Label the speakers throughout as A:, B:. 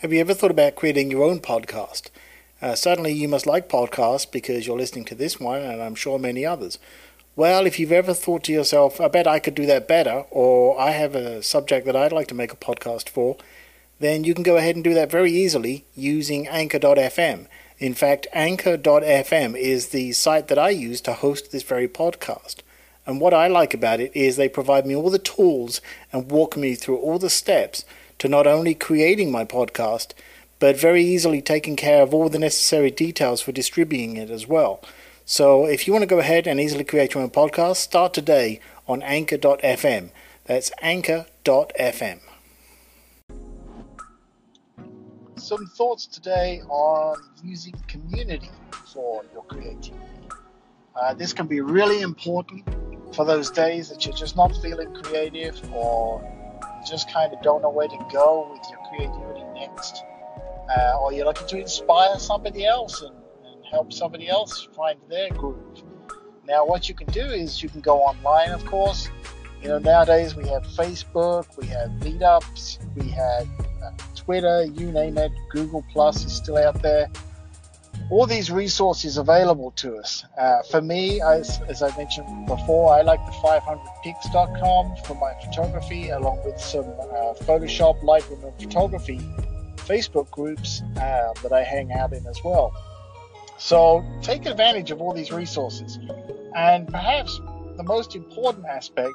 A: Have you ever thought about creating your own podcast? Uh, certainly, you must like podcasts because you're listening to this one, and I'm sure many others. Well, if you've ever thought to yourself, I bet I could do that better, or I have a subject that I'd like to make a podcast for, then you can go ahead and do that very easily using Anchor.fm. In fact, Anchor.fm is the site that I use to host this very podcast. And what I like about it is they provide me all the tools and walk me through all the steps to not only creating my podcast, but very easily taking care of all the necessary details for distributing it as well. So if you want to go ahead and easily create your own podcast, start today on anchor.fm. That's anchor.fm. Some thoughts today on using community for your creativity. Uh, this can be really important for those days that you're just not feeling creative or just kind of don't know where to go with your creativity next, uh, or you're looking to inspire somebody else and, and help somebody else find their groove. Now, what you can do is you can go online, of course. You know, nowadays we have Facebook, we have meetups, we have uh, Twitter, you name it. Google Plus is still out there all these resources available to us. Uh, for me, as, as I mentioned before, I like the 500px.com for my photography, along with some uh, Photoshop, Lightroom, and photography Facebook groups uh, that I hang out in as well. So take advantage of all these resources. And perhaps the most important aspect,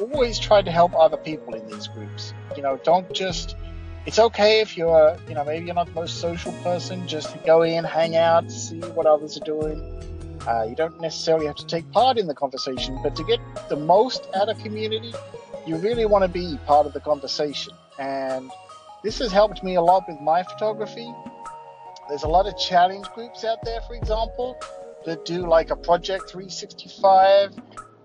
A: always try to help other people in these groups. You know, don't just it's okay if you're, you know, maybe you're not the most social person, just go in, hang out, see what others are doing. Uh, you don't necessarily have to take part in the conversation, but to get the most out of community, you really want to be part of the conversation. And this has helped me a lot with my photography. There's a lot of challenge groups out there, for example, that do like a Project 365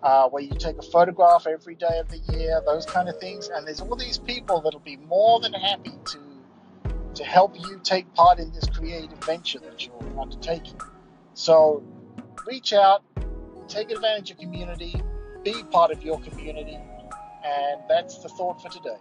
A: uh, where you take a photograph every day of the year, those kind of things. And there's all these people that'll be more than happy to to help you take part in this creative venture that you're undertaking. So reach out, take advantage of community, be part of your community, and that's the thought for today.